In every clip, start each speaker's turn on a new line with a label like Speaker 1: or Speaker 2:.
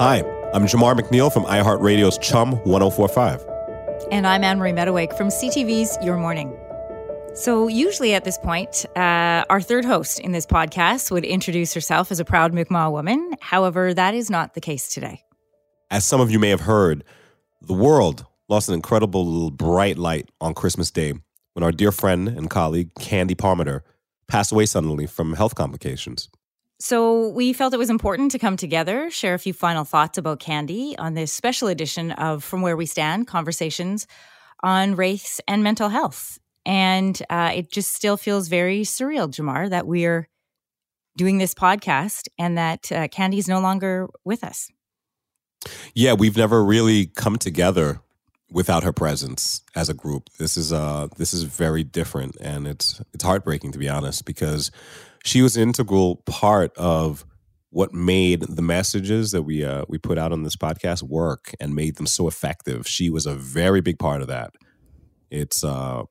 Speaker 1: Hi, I'm Jamar McNeil from iHeartRadio's Chum 1045.
Speaker 2: And I'm Anne Marie Mediwake from CTV's Your Morning. So, usually at this point, uh, our third host in this podcast would introduce herself as a proud Mi'kmaq woman. However, that is not the case today.
Speaker 1: As some of you may have heard, the world lost an incredible little bright light on Christmas Day when our dear friend and colleague, Candy Palmater, passed away suddenly from health complications.
Speaker 2: So, we felt it was important to come together, share a few final thoughts about Candy on this special edition of From Where We Stand Conversations on Race and Mental Health. And uh, it just still feels very surreal, Jamar, that we're doing this podcast and that uh, Candy's no longer with us.
Speaker 1: Yeah, we've never really come together without her presence as a group. This is uh this is very different and it's it's heartbreaking to be honest because she was an integral part of what made the messages that we uh, we put out on this podcast work and made them so effective. She was a very big part of that. It's uh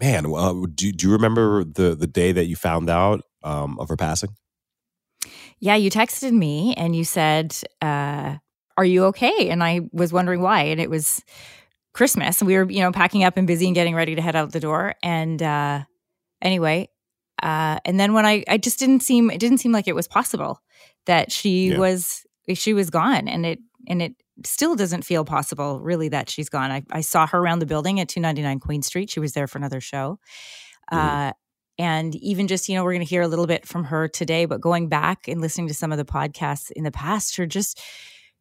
Speaker 1: man, uh, do, do you remember the the day that you found out um, of her passing?
Speaker 2: Yeah, you texted me and you said, uh, "Are you okay?" And I was wondering why. And it was Christmas. We were, you know, packing up and busy and getting ready to head out the door. And uh, anyway, uh, and then when I, I just didn't seem, it didn't seem like it was possible that she yeah. was, she was gone, and it, and it still doesn't feel possible really that she's gone. I, I saw her around the building at 299 Queen Street. She was there for another show. Mm. Uh, and even just, you know, we're going to hear a little bit from her today, but going back and listening to some of the podcasts in the past, her just,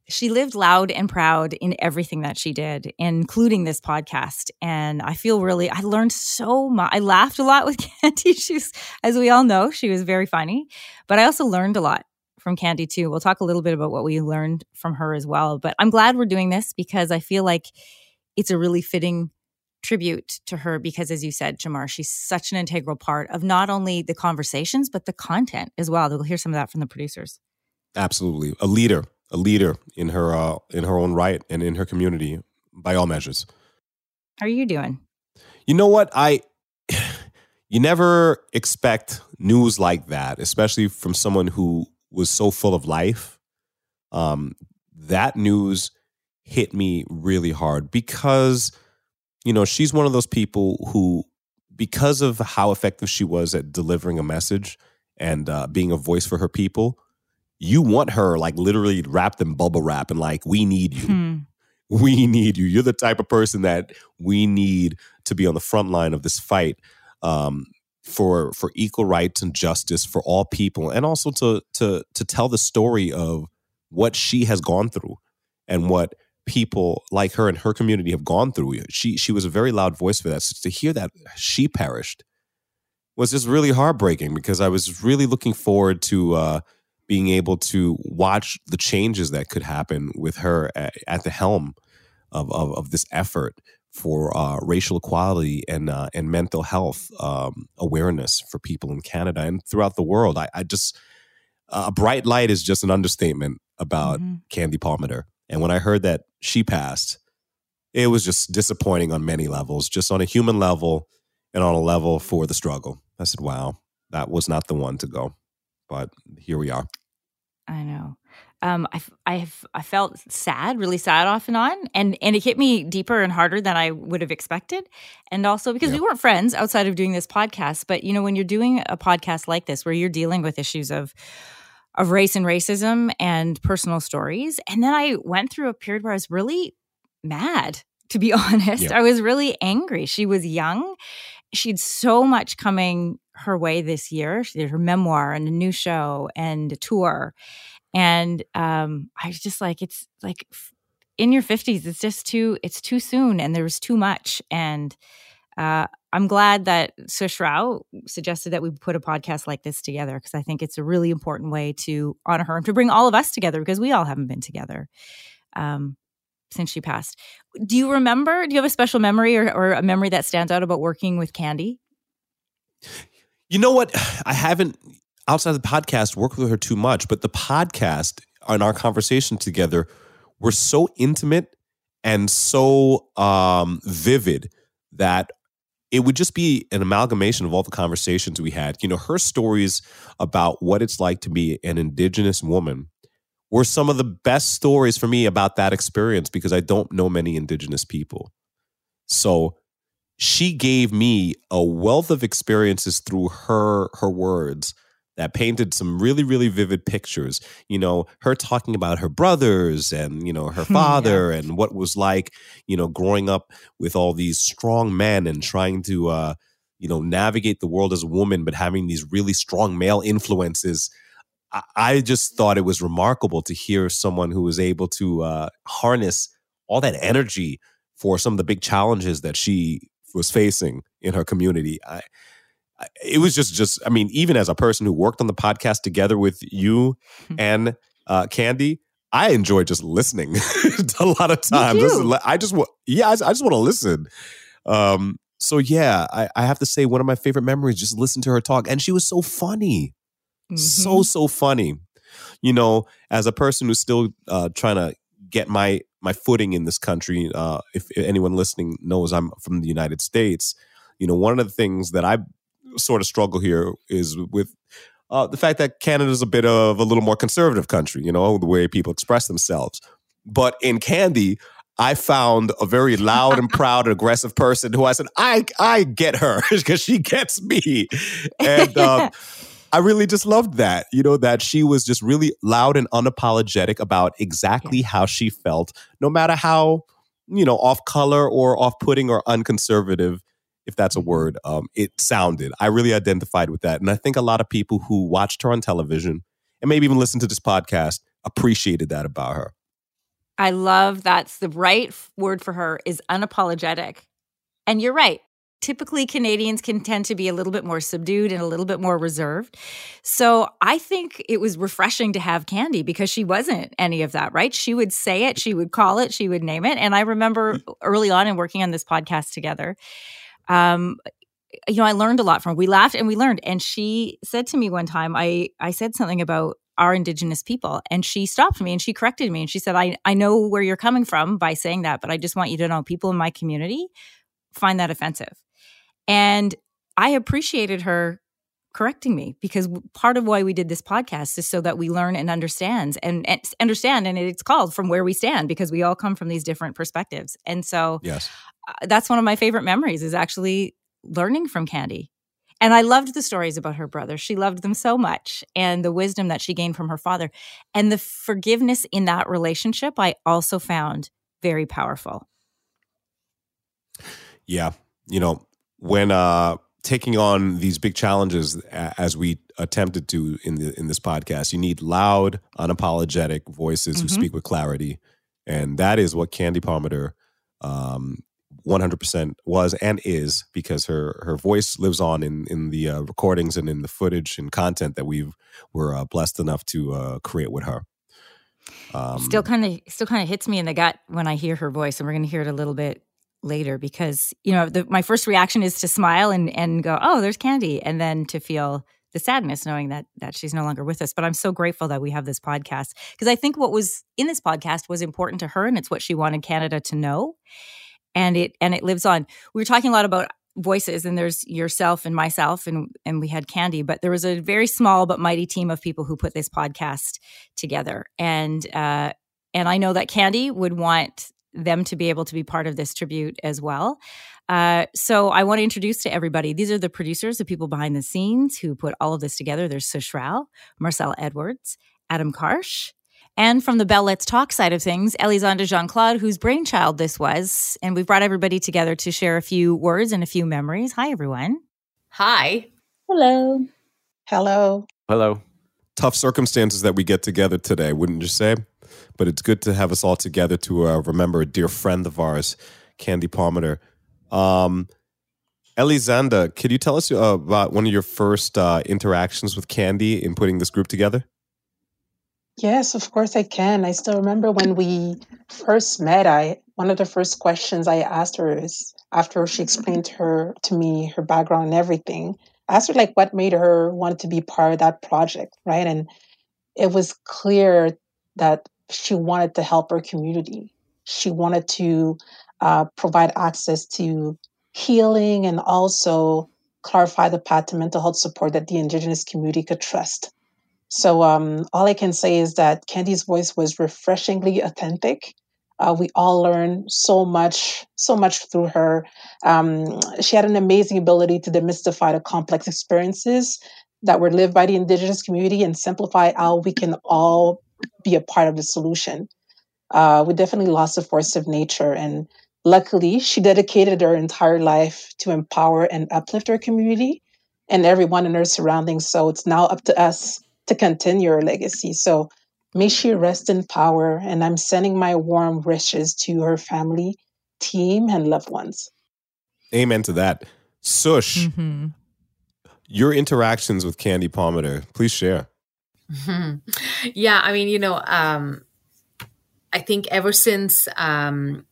Speaker 2: she lived loud and proud in everything that she did, including this podcast. And I feel really, I learned so much. I laughed a lot with Candy. She's, as we all know, she was very funny, but I also learned a lot from Candy too. We'll talk a little bit about what we learned from her as well. But I'm glad we're doing this because I feel like it's a really fitting tribute to her because as you said jamar she's such an integral part of not only the conversations but the content as well we'll hear some of that from the producers
Speaker 1: absolutely a leader a leader in her uh, in her own right and in her community by all measures.
Speaker 2: How are you doing?
Speaker 1: You know what? I you never expect news like that especially from someone who was so full of life. Um, that news hit me really hard because, you know, she's one of those people who, because of how effective she was at delivering a message and uh, being a voice for her people, you want her like literally wrapped in bubble wrap and like, we need you. Hmm. We need you. You're the type of person that we need to be on the front line of this fight. Um, for for equal rights and justice for all people and also to to to tell the story of what she has gone through and what people like her and her community have gone through she she was a very loud voice for that so to hear that she perished was just really heartbreaking because i was really looking forward to uh being able to watch the changes that could happen with her at, at the helm of, of, of this effort for uh, racial equality and uh, and mental health um, awareness for people in Canada and throughout the world. I, I just a bright light is just an understatement about mm-hmm. Candy Palmater. And when I heard that she passed, it was just disappointing on many levels, just on a human level and on a level for the struggle. I said, "Wow, that was not the one to go," but here we are.
Speaker 2: I know um, I, I, I felt sad, really sad off and on. And, and it hit me deeper and harder than I would have expected. And also because we weren't friends outside of doing this podcast. But, you know, when you're doing a podcast like this, where you're dealing with issues of, of race and racism and personal stories. And then I went through a period where I was really mad, to be honest. Yeah. I was really angry. She was young. She had so much coming her way this year. She did her memoir and a new show and a tour and um, I was just like, it's like in your 50s, it's just too, it's too soon and there was too much. And uh, I'm glad that Sush Rao suggested that we put a podcast like this together because I think it's a really important way to honor her and to bring all of us together because we all haven't been together um, since she passed. Do you remember? Do you have a special memory or, or a memory that stands out about working with Candy?
Speaker 1: You know what? I haven't outside the podcast worked with her too much, but the podcast and our conversation together were so intimate and so um, vivid that it would just be an amalgamation of all the conversations we had. You know, her stories about what it's like to be an indigenous woman were some of the best stories for me about that experience because I don't know many indigenous people. So she gave me a wealth of experiences through her her words that painted some really really vivid pictures you know her talking about her brothers and you know her father yeah. and what was like you know growing up with all these strong men and trying to uh you know navigate the world as a woman but having these really strong male influences i, just thought it was remarkable to hear someone who was able to uh harness all that energy for some of the big challenges that she was facing in her community i it was just just I mean, even as a person who worked on the podcast together with you hmm. and uh, Candy, I enjoy just listening a lot of times. I just want, yeah, I, I just want to listen. Um, so yeah, I, I, have to say one of my favorite memories. Just listen to her talk, and she was so funny, mm-hmm. so so funny. You know, as a person who's still uh, trying to get my my footing in this country, uh, if anyone listening knows I'm from the United States, you know, one of the things that I sort of struggle here is with uh, the fact that Canada is a bit of a little more conservative country, you know, the way people express themselves. But in Candy, I found a very loud and proud and aggressive person who I said, I I get her because she gets me. And um, I really just loved that, you know, that she was just really loud and unapologetic about exactly yeah. how she felt, no matter how, you know, off color or off putting or unconservative if that's a mm-hmm. word, um, it sounded. I really identified with that. And I think a lot of people who watched her on television and maybe even listened to this podcast appreciated that about her.
Speaker 2: I love that's the right word for her is unapologetic. And you're right. Typically, Canadians can tend to be a little bit more subdued and a little bit more reserved. So I think it was refreshing to have Candy because she wasn't any of that, right? She would say it, she would call it, she would name it. And I remember mm. early on in working on this podcast together, um, you know, I learned a lot from her. We laughed and we learned. And she said to me one time, I, I said something about our indigenous people and she stopped me and she corrected me and she said, I, I know where you're coming from by saying that, but I just want you to know people in my community find that offensive. And I appreciated her correcting me because part of why we did this podcast is so that we learn and understand and, and, understand and it's called from where we stand because we all come from these different perspectives and so
Speaker 1: yes
Speaker 2: uh, that's one of my favorite memories is actually learning from Candy. And I loved the stories about her brother. She loved them so much and the wisdom that she gained from her father. And the forgiveness in that relationship, I also found very powerful.
Speaker 1: Yeah. You know, when uh taking on these big challenges as we attempted to in the in this podcast, you need loud, unapologetic voices mm-hmm. who speak with clarity. And that is what Candy Palmater um, 100% was and is because her her voice lives on in in the uh, recordings and in the footage and content that we were uh, blessed enough to uh, create with her.
Speaker 2: Um, still kind of still kind of hits me in the gut when I hear her voice, and we're going to hear it a little bit later because you know the, my first reaction is to smile and and go, oh, there's Candy, and then to feel the sadness knowing that that she's no longer with us but i'm so grateful that we have this podcast because i think what was in this podcast was important to her and it's what she wanted canada to know and it and it lives on. We were talking a lot about voices and there's yourself and myself and and we had Candy, but there was a very small but mighty team of people who put this podcast together. And uh and I know that Candy would want them to be able to be part of this tribute as well. Uh, so I want to introduce to everybody. These are the producers, the people behind the scenes who put all of this together. There's Sush Rao, Marcel Edwards, Adam Karsh, and from the Bell Let's Talk side of things, Elisande Jean Claude, whose brainchild this was. And we've brought everybody together to share a few words and a few memories. Hi, everyone.
Speaker 3: Hi.
Speaker 4: Hello.
Speaker 5: Hello.
Speaker 1: Hello. Tough circumstances that we get together today, wouldn't you say? But it's good to have us all together to uh, remember a dear friend of ours, Candy Palmater. Um, Elisande, could you tell us uh, about one of your first uh, interactions with Candy in putting this group together?
Speaker 5: Yes, of course I can. I still remember when we first met, I one of the first questions I asked her is after she explained her to me her background and everything. I asked her like what made her want to be part of that project, right? And it was clear that she wanted to help her community. She wanted to uh, provide access to healing and also clarify the path to mental health support that the Indigenous community could trust. So um, all I can say is that Candy's voice was refreshingly authentic. Uh, we all learned so much, so much through her. Um, she had an amazing ability to demystify the complex experiences that were lived by the Indigenous community and simplify how we can all be a part of the solution. Uh, we definitely lost the force of nature, and luckily, she dedicated her entire life to empower and uplift her community and everyone in her surroundings. So it's now up to us to continue her legacy. So may she rest in power. And I'm sending my warm wishes to her family, team, and loved ones.
Speaker 1: Amen to that. Sush, mm-hmm. your interactions with Candy Palmater, please share.
Speaker 3: Yeah, I mean, you know, um, I think ever since um,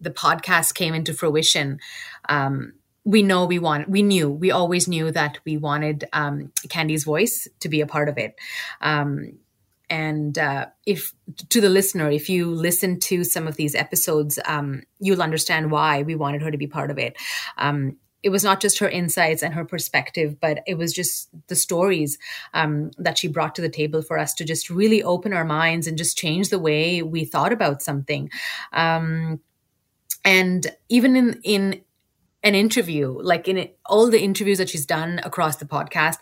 Speaker 3: the podcast came into fruition, um, we know we want we knew we always knew that we wanted um, candy's voice to be a part of it. Um, and uh, if to the listener if you listen to some of these episodes um, you'll understand why we wanted her to be part of it it was not just her insights and her perspective, but it was just the stories um, that she brought to the table for us to just really open our minds and just change the way we thought about something. Um, and even in in an interview, like in all the interviews that she's done across the podcast,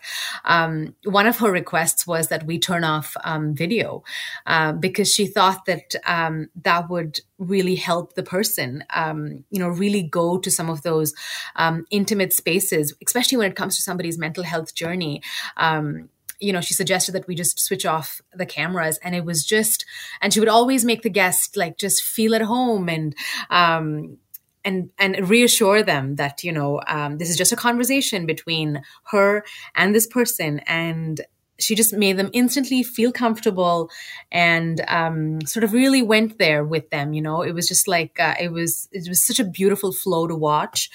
Speaker 3: um, one of her requests was that we turn off um, video uh, because she thought that um, that would really help the person, um, you know, really go to some of those um, intimate spaces, especially when it comes to somebody's mental health journey um, you know, she suggested that we just switch off the cameras. And it was just, and she would always make the guest like just feel at home and, um, and and reassure them that you know um, this is just a conversation between her and this person. And she just made them instantly feel comfortable and um, sort of really went there with them you know. It was just like uh, it was it was such a beautiful flow to watch.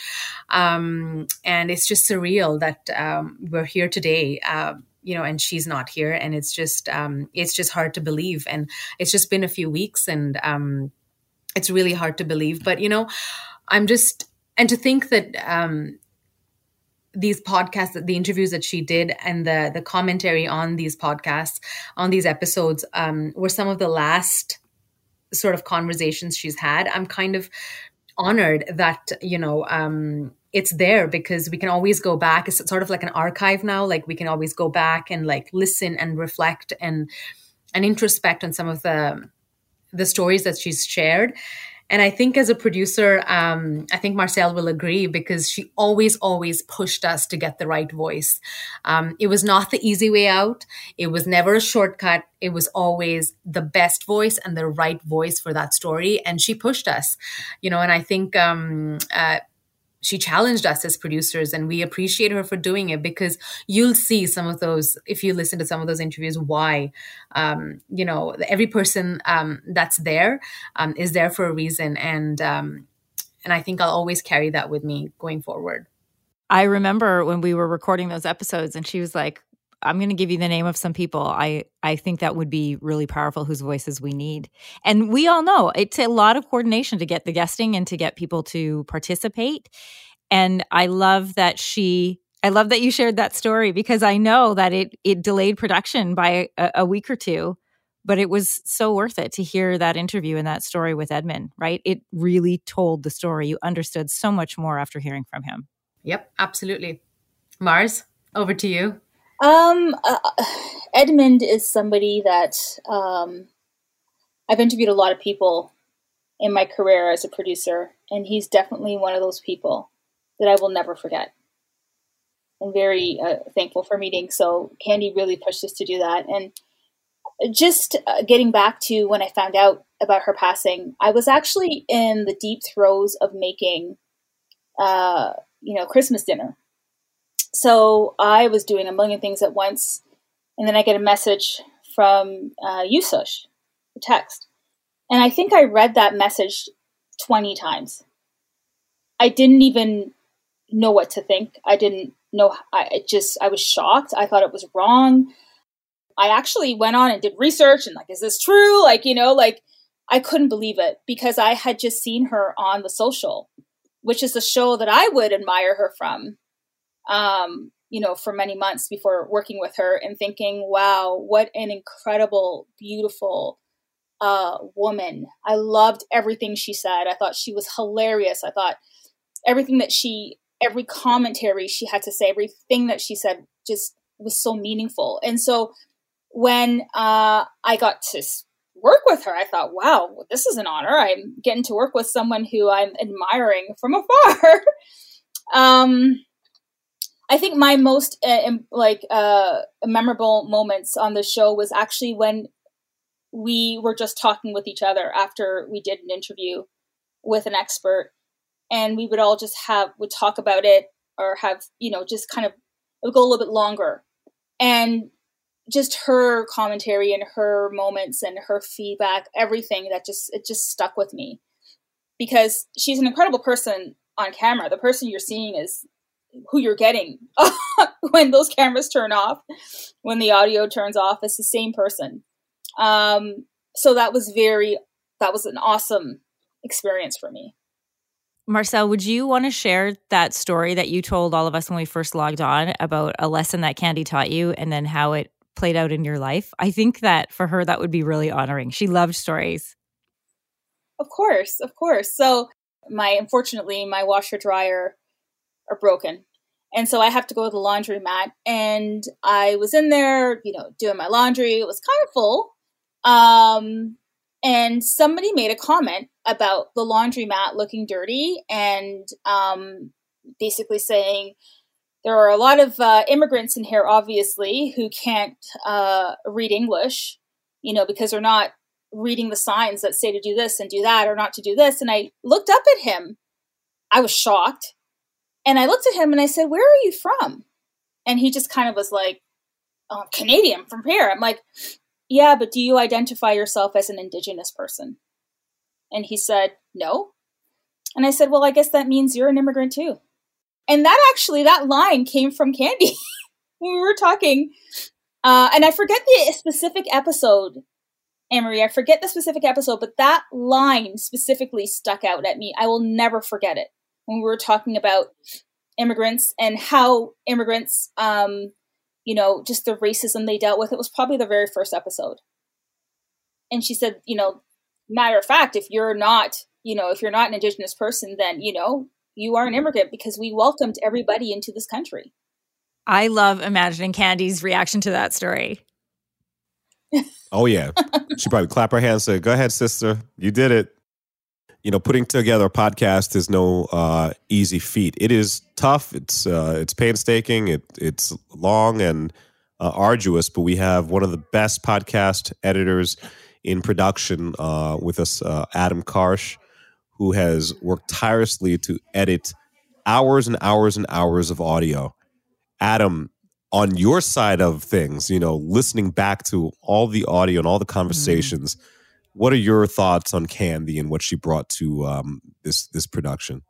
Speaker 3: Um, and it's just surreal that um, we're here today uh, you know and she's not here. And it's just um, it's just hard to believe. And it's just been a few weeks and um, it's really hard to believe. But you know I'm just, and to think that um, these podcasts, the interviews that she did, and the the commentary on these podcasts, on these episodes, um, were some of the last sort of conversations she's had. I'm kind of honored that you know um, it's there because we can always go back. It's sort of like an archive now. Like we can always go back and like listen and reflect and and introspect on some of the the stories that she's shared and I think as a producer, um, I think Marcel will agree because she always, always pushed us to get the right voice. Um, it was not the easy way out. It was never a shortcut. It was always the best voice and the right voice for that story. And she pushed us, you know, and I think, um, uh, she challenged us as producers and we appreciate her for doing it because you'll see some of those if you listen to some of those interviews why um, you know every person um, that's there um, is there for a reason. And um, and i think i'll always carry that with me going forward.
Speaker 2: I remember when we were recording those episodes and she was like I'm going to give you the name of some people. I I think that would be really powerful whose voices we need. And we all know it's a lot of coordination to get the guesting and to get people to participate. And I love that she I love that you shared that story because I know that it it delayed production by a, a week or two, but it was so worth it to hear that interview and that story with Edmund, right? It really told the story. You understood so much more after hearing from him.
Speaker 3: Yep, absolutely. Mars, over to you.
Speaker 4: Um, uh, Edmund is somebody that um, I've interviewed a lot of people in my career as a producer, and he's definitely one of those people that I will never forget. I'm very uh, thankful for meeting. So Candy really pushed us to do that, and just uh, getting back to when I found out about her passing, I was actually in the deep throes of making, uh, you know, Christmas dinner so I was doing a million things at once, and then I get a message from uh, Yusush, a text, and I think I read that message twenty times. I didn't even know what to think. I didn't know. I just I was shocked. I thought it was wrong. I actually went on and did research and like, is this true? Like, you know, like I couldn't believe it because I had just seen her on The Social, which is the show that I would admire her from. Um, you know, for many months before working with her and thinking, wow, what an incredible, beautiful uh, woman. I loved everything she said. I thought she was hilarious. I thought everything that she, every commentary she had to say, everything that she said just was so meaningful. And so when uh, I got to work with her, I thought, wow, this is an honor. I'm getting to work with someone who I'm admiring from afar. um, I think my most uh, like uh, memorable moments on the show was actually when we were just talking with each other after we did an interview with an expert, and we would all just have would talk about it or have you know just kind of it would go a little bit longer, and just her commentary and her moments and her feedback, everything that just it just stuck with me because she's an incredible person on camera. The person you're seeing is who you're getting when those cameras turn off, when the audio turns off. It's the same person. Um, so that was very, that was an awesome experience for me.
Speaker 2: Marcel, would you want to share that story that you told all of us when we first logged on about a lesson that Candy taught you and then how it played out in your life? I think that for her, that would be really honoring. She loved stories.
Speaker 4: Of course, of course. So, my unfortunately, my washer dryer are broken. And so I have to go to the laundromat. And I was in there, you know, doing my laundry. It was kind of full. Um, and somebody made a comment about the laundromat looking dirty and um, basically saying, there are a lot of uh, immigrants in here, obviously, who can't uh, read English, you know, because they're not reading the signs that say to do this and do that or not to do this. And I looked up at him. I was shocked and I looked at him and I said, Where are you from? And he just kind of was like, oh, Canadian from here. I'm like, Yeah, but do you identify yourself as an Indigenous person? And he said, No. And I said, Well, I guess that means you're an immigrant too. And that actually, that line came from Candy when we were talking. Uh, and I forget the specific episode, Anne-Marie. I forget the specific episode, but that line specifically stuck out at me. I will never forget it when we were talking about immigrants and how immigrants, um, you know, just the racism they dealt with. It was probably the very first episode. And she said, you know, matter of fact, if you're not, you know, if you're not an Indigenous person, then, you know, you are an immigrant because we welcomed everybody into this country.
Speaker 2: I love imagining Candy's reaction to that story.
Speaker 1: oh, yeah. She probably clap her hands and say, Go ahead, sister. You did it you know, putting together a podcast is no uh, easy feat. It is tough. It's uh, it's painstaking. It it's long and uh, arduous. But we have one of the best podcast editors in production uh, with us, uh, Adam Karsh, who has worked tirelessly to edit hours and hours and hours of audio. Adam, on your side of things, you know, listening back to all the audio and all the mm-hmm. conversations. Mm what are your thoughts on Candy and what she brought to um, this this production?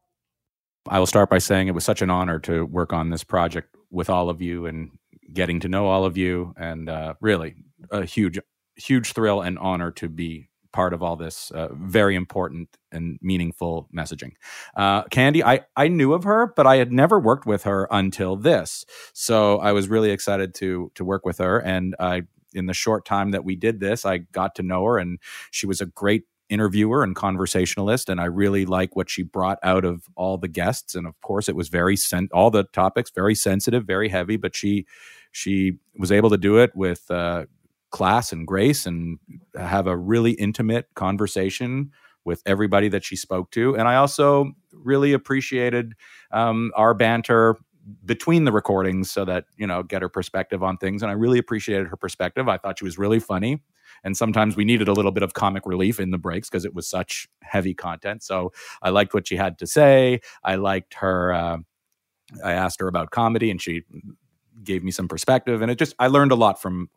Speaker 6: I will start by saying it was such an honor to work on this project with all of you and getting to know all of you, and uh, really a huge, huge thrill and honor to be part of all this uh, very important and meaningful messaging. Uh, Candy, I, I knew of her, but I had never worked with her until this. So I was really excited to to work with her, and I in the short time that we did this, I got to know her, and she was a great interviewer and conversationalist and i really like what she brought out of all the guests and of course it was very sen- all the topics very sensitive very heavy but she she was able to do it with uh, class and grace and have a really intimate conversation with everybody that she spoke to and i also really appreciated um, our banter between the recordings so that you know get her perspective on things. And i really appreciated her perspective. I thought she was really funny. And sometimes we needed a little bit of comic relief in the breaks because it was such heavy content. So i liked what she had to say. I liked her uh, i asked her about comedy and she gave me some perspective. And it just i learned a lot from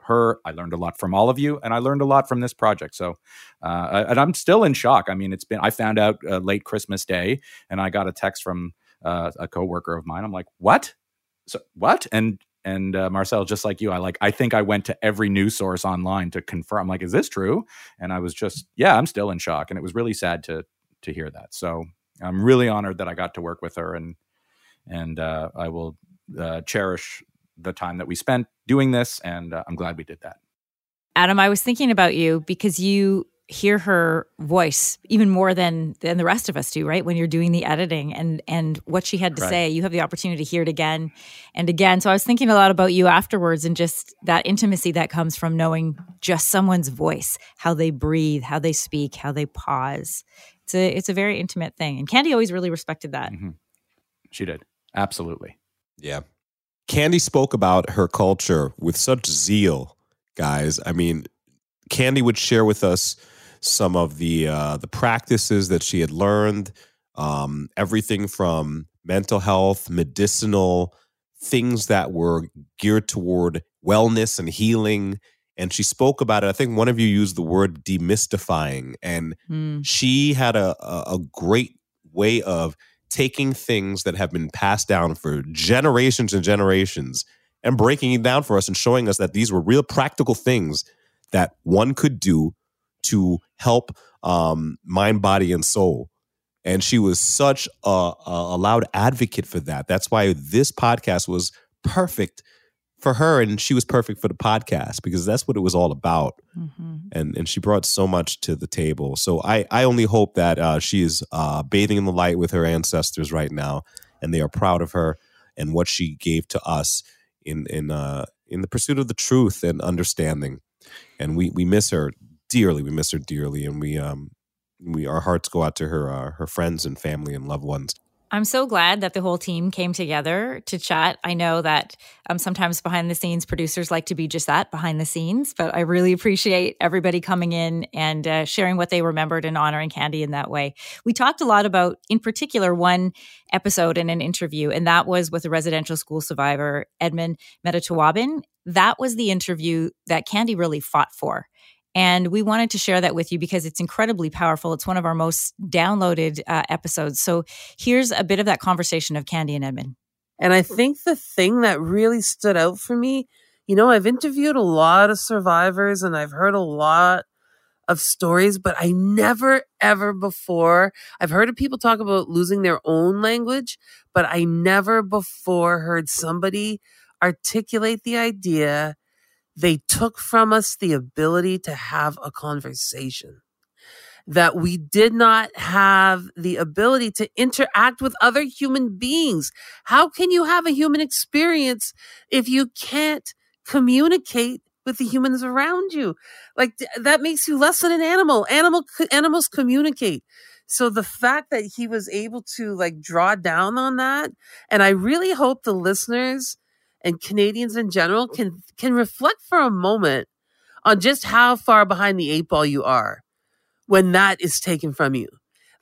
Speaker 6: her. I learned a lot from all of you. And i learned a lot from this project. So uh, and i'm still in shock. I mean it's been i found out uh, late christmas day and i got a text from uh, a coworker of mine. I'm like, what? So what? And and uh, Marcel, just like you, I like. I think I went to every news source online to confirm. I'm like, is this true? And I was just, yeah, I'm still in shock, and it was really sad to to hear that. So I'm really honored that I got to work with her, and and uh, I will uh, cherish the time that we spent doing this, and uh, I'm glad we did that.
Speaker 2: Adam, I was thinking about you because you hear her voice even more than than the rest of us do right? When you're doing the editing and and what she had to right. say you have the opportunity to hear it again and again. So i was thinking a lot about you afterwards and just that intimacy that comes from knowing just someone's voice how they breathe how they speak how they pause. It's a it's a very intimate thing. And candy always really respected that. Mm-hmm.
Speaker 6: she did. Absolutely.
Speaker 1: Yeah. Candy spoke about her culture with such zeal guys. I mean candy would share with us some of the uh, the practices that she had learned, um, everything from mental health, medicinal things that were geared toward wellness and healing. And she spoke about it. I think one of you used the word demystifying, and mm. she had a, a, a great way of taking things that have been passed down for generations and generations and breaking it down for us and showing us that these were real practical things that one could do to help um, mind, body, and soul. And she was such a, a loud advocate for that. That's why this podcast was perfect for her, and she was perfect for the podcast because that's what it was all about. Mm-hmm. And and she brought so much to the table. So I I only hope that uh, she is uh, bathing in the light with her ancestors right now, and they are proud of her and what she gave to us in in uh, in the pursuit of the truth and understanding. And we we miss her dearly. We miss her dearly, and we um we our hearts go out to her uh, her friends and family and loved ones.
Speaker 2: I'm so glad that the whole team came together to chat. I know that um, sometimes behind the scenes, producers like to be just that behind the scenes, but I really appreciate everybody coming in and uh, sharing what they remembered and honoring Candy in that way. We talked a lot about, in particular, one episode in an interview, and that was with a residential school survivor, Edmund Metatawabin. That was the interview that Candy really fought for. And we wanted to share that with you because it's incredibly powerful. It's one of our most downloaded uh, episodes. So here's a bit of that conversation of Candy and Edmund.
Speaker 7: And I think the thing that really stood out for me, you know, I've interviewed a lot of survivors and I've heard a lot of stories, but I never ever before, I've heard of people talk about losing their own language, but I never before heard somebody articulate the idea they took from us the ability to have a conversation. That we did not have the ability to interact with other human beings. How can you have a human experience if you can't communicate with the humans around you? Like that makes you less than an animal. Animal animals communicate. So the fact that he was able to like draw down on that, and I really hope the listeners and Canadians in general can can reflect for a moment on just how far behind the eight ball you are when that is taken from you.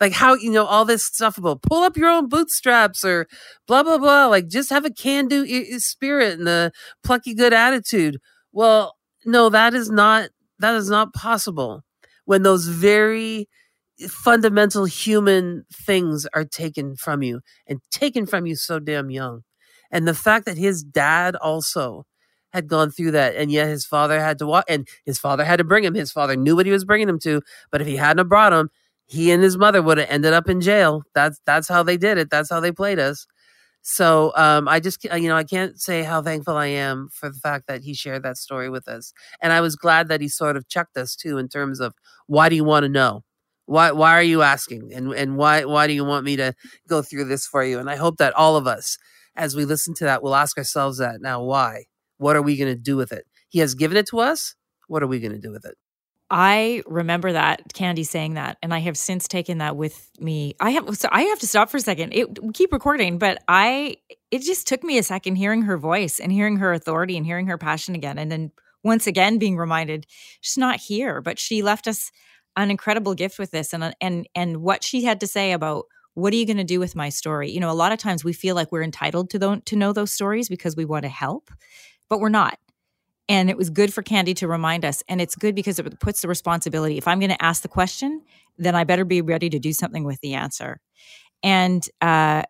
Speaker 7: Like how you know all this stuff about pull up your own bootstraps or blah blah blah. Like just have a can do spirit and a plucky good attitude. Well, no, that is not that is not possible when those very fundamental human things are taken from you and taken from you so damn young. And the fact that his dad also had gone through that, and yet his father had to walk, and his father had to bring him. His father knew what he was bringing him to, but if he hadn't brought him, he and his mother would have ended up in jail. That's that's how they did it. That's how they played us. So um, I just you know I can't say how thankful I am for the fact that he shared that story with us, and I was glad that he sort of checked us too in terms of why do you want to know, why why are you asking, and and why why do you want me to go through this for you? And I hope that all of us as we listen to that, we'll ask ourselves that now, why? What are we going to do with it? He has given it to us. What are we going to do with it?
Speaker 2: I remember that Candy saying that, and I have since taken that with me. I have so I have to stop for a second. It keep recording, but I it just took me a second hearing her voice and hearing her authority and hearing her passion again, and then once again being reminded she's not here, but she left us an incredible gift with this, and and and what she had to say about what are you going to do with my story? You know, a lot of times we feel like we're entitled to, to know those stories because we want to help, but we're not. And it was good for Candy to remind us. And it's good because it puts the responsibility. If I'm going to ask the question, then I better be ready to do something with the answer. And, uh,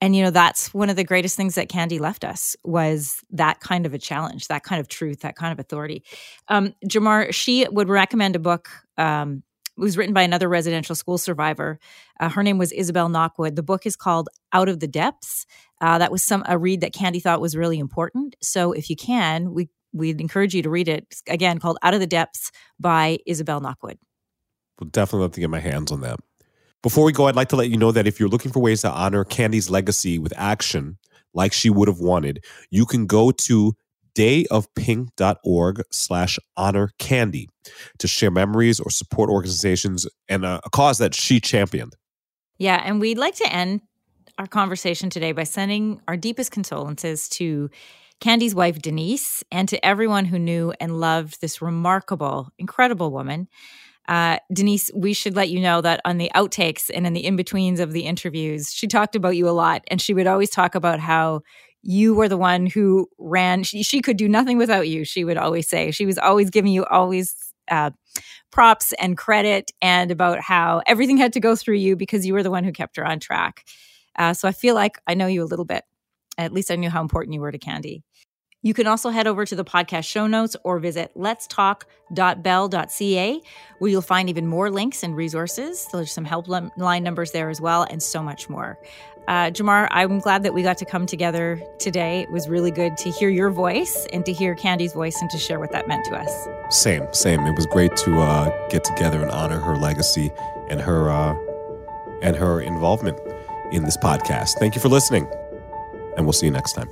Speaker 2: and you know that's one of the greatest things that candy left us was that kind of a challenge that kind of truth that kind of authority um, jamar she would recommend a book um, it was written by another residential school survivor. Uh, her name was Isabelle Knockwood. The book is called Out of the Depths. Uh, that was some a read that Candy thought was really important. So if you can, we we'd encourage you to read it again called Out of the Depths by Isabelle Knockwood.
Speaker 1: We'll definitely love to get my hands on that. Before we go, I'd like to let you know that if you're looking for ways to honor Candy's legacy with action, like she would have wanted, you can go to dayofpink.org slash honor candy to share memories or support organizations and a, a cause that she championed.
Speaker 2: Yeah, and we'd like to end our conversation today by sending our deepest condolences to Candy's wife, Denise, and to everyone who knew and loved this remarkable, incredible woman. Uh, Denise, we should let you know that on the outtakes and in the in betweens of the interviews, she talked about you a lot. And she would always talk about how you were the one who ran. She, she could do nothing without you, she would always say. She was always giving you always uh, props and credit and about how everything had to go through you because you were the one who kept her on track. Uh, so I feel like I know you a little bit. At least I knew how important you were to Candy. You can also head over to the podcast show notes or visit letstalk.bell.ca, where you'll find even more links and resources. There's some helpline numbers there as well, and so much more. Uh, Jamar, I'm glad that we got to come together today. It was really good to hear your voice and to hear Candy's voice and to share what that meant to us.
Speaker 1: Same, same. It was great to uh, get together and honor her legacy and her uh, and her involvement in this podcast. Thank you for listening, and we'll see you next time.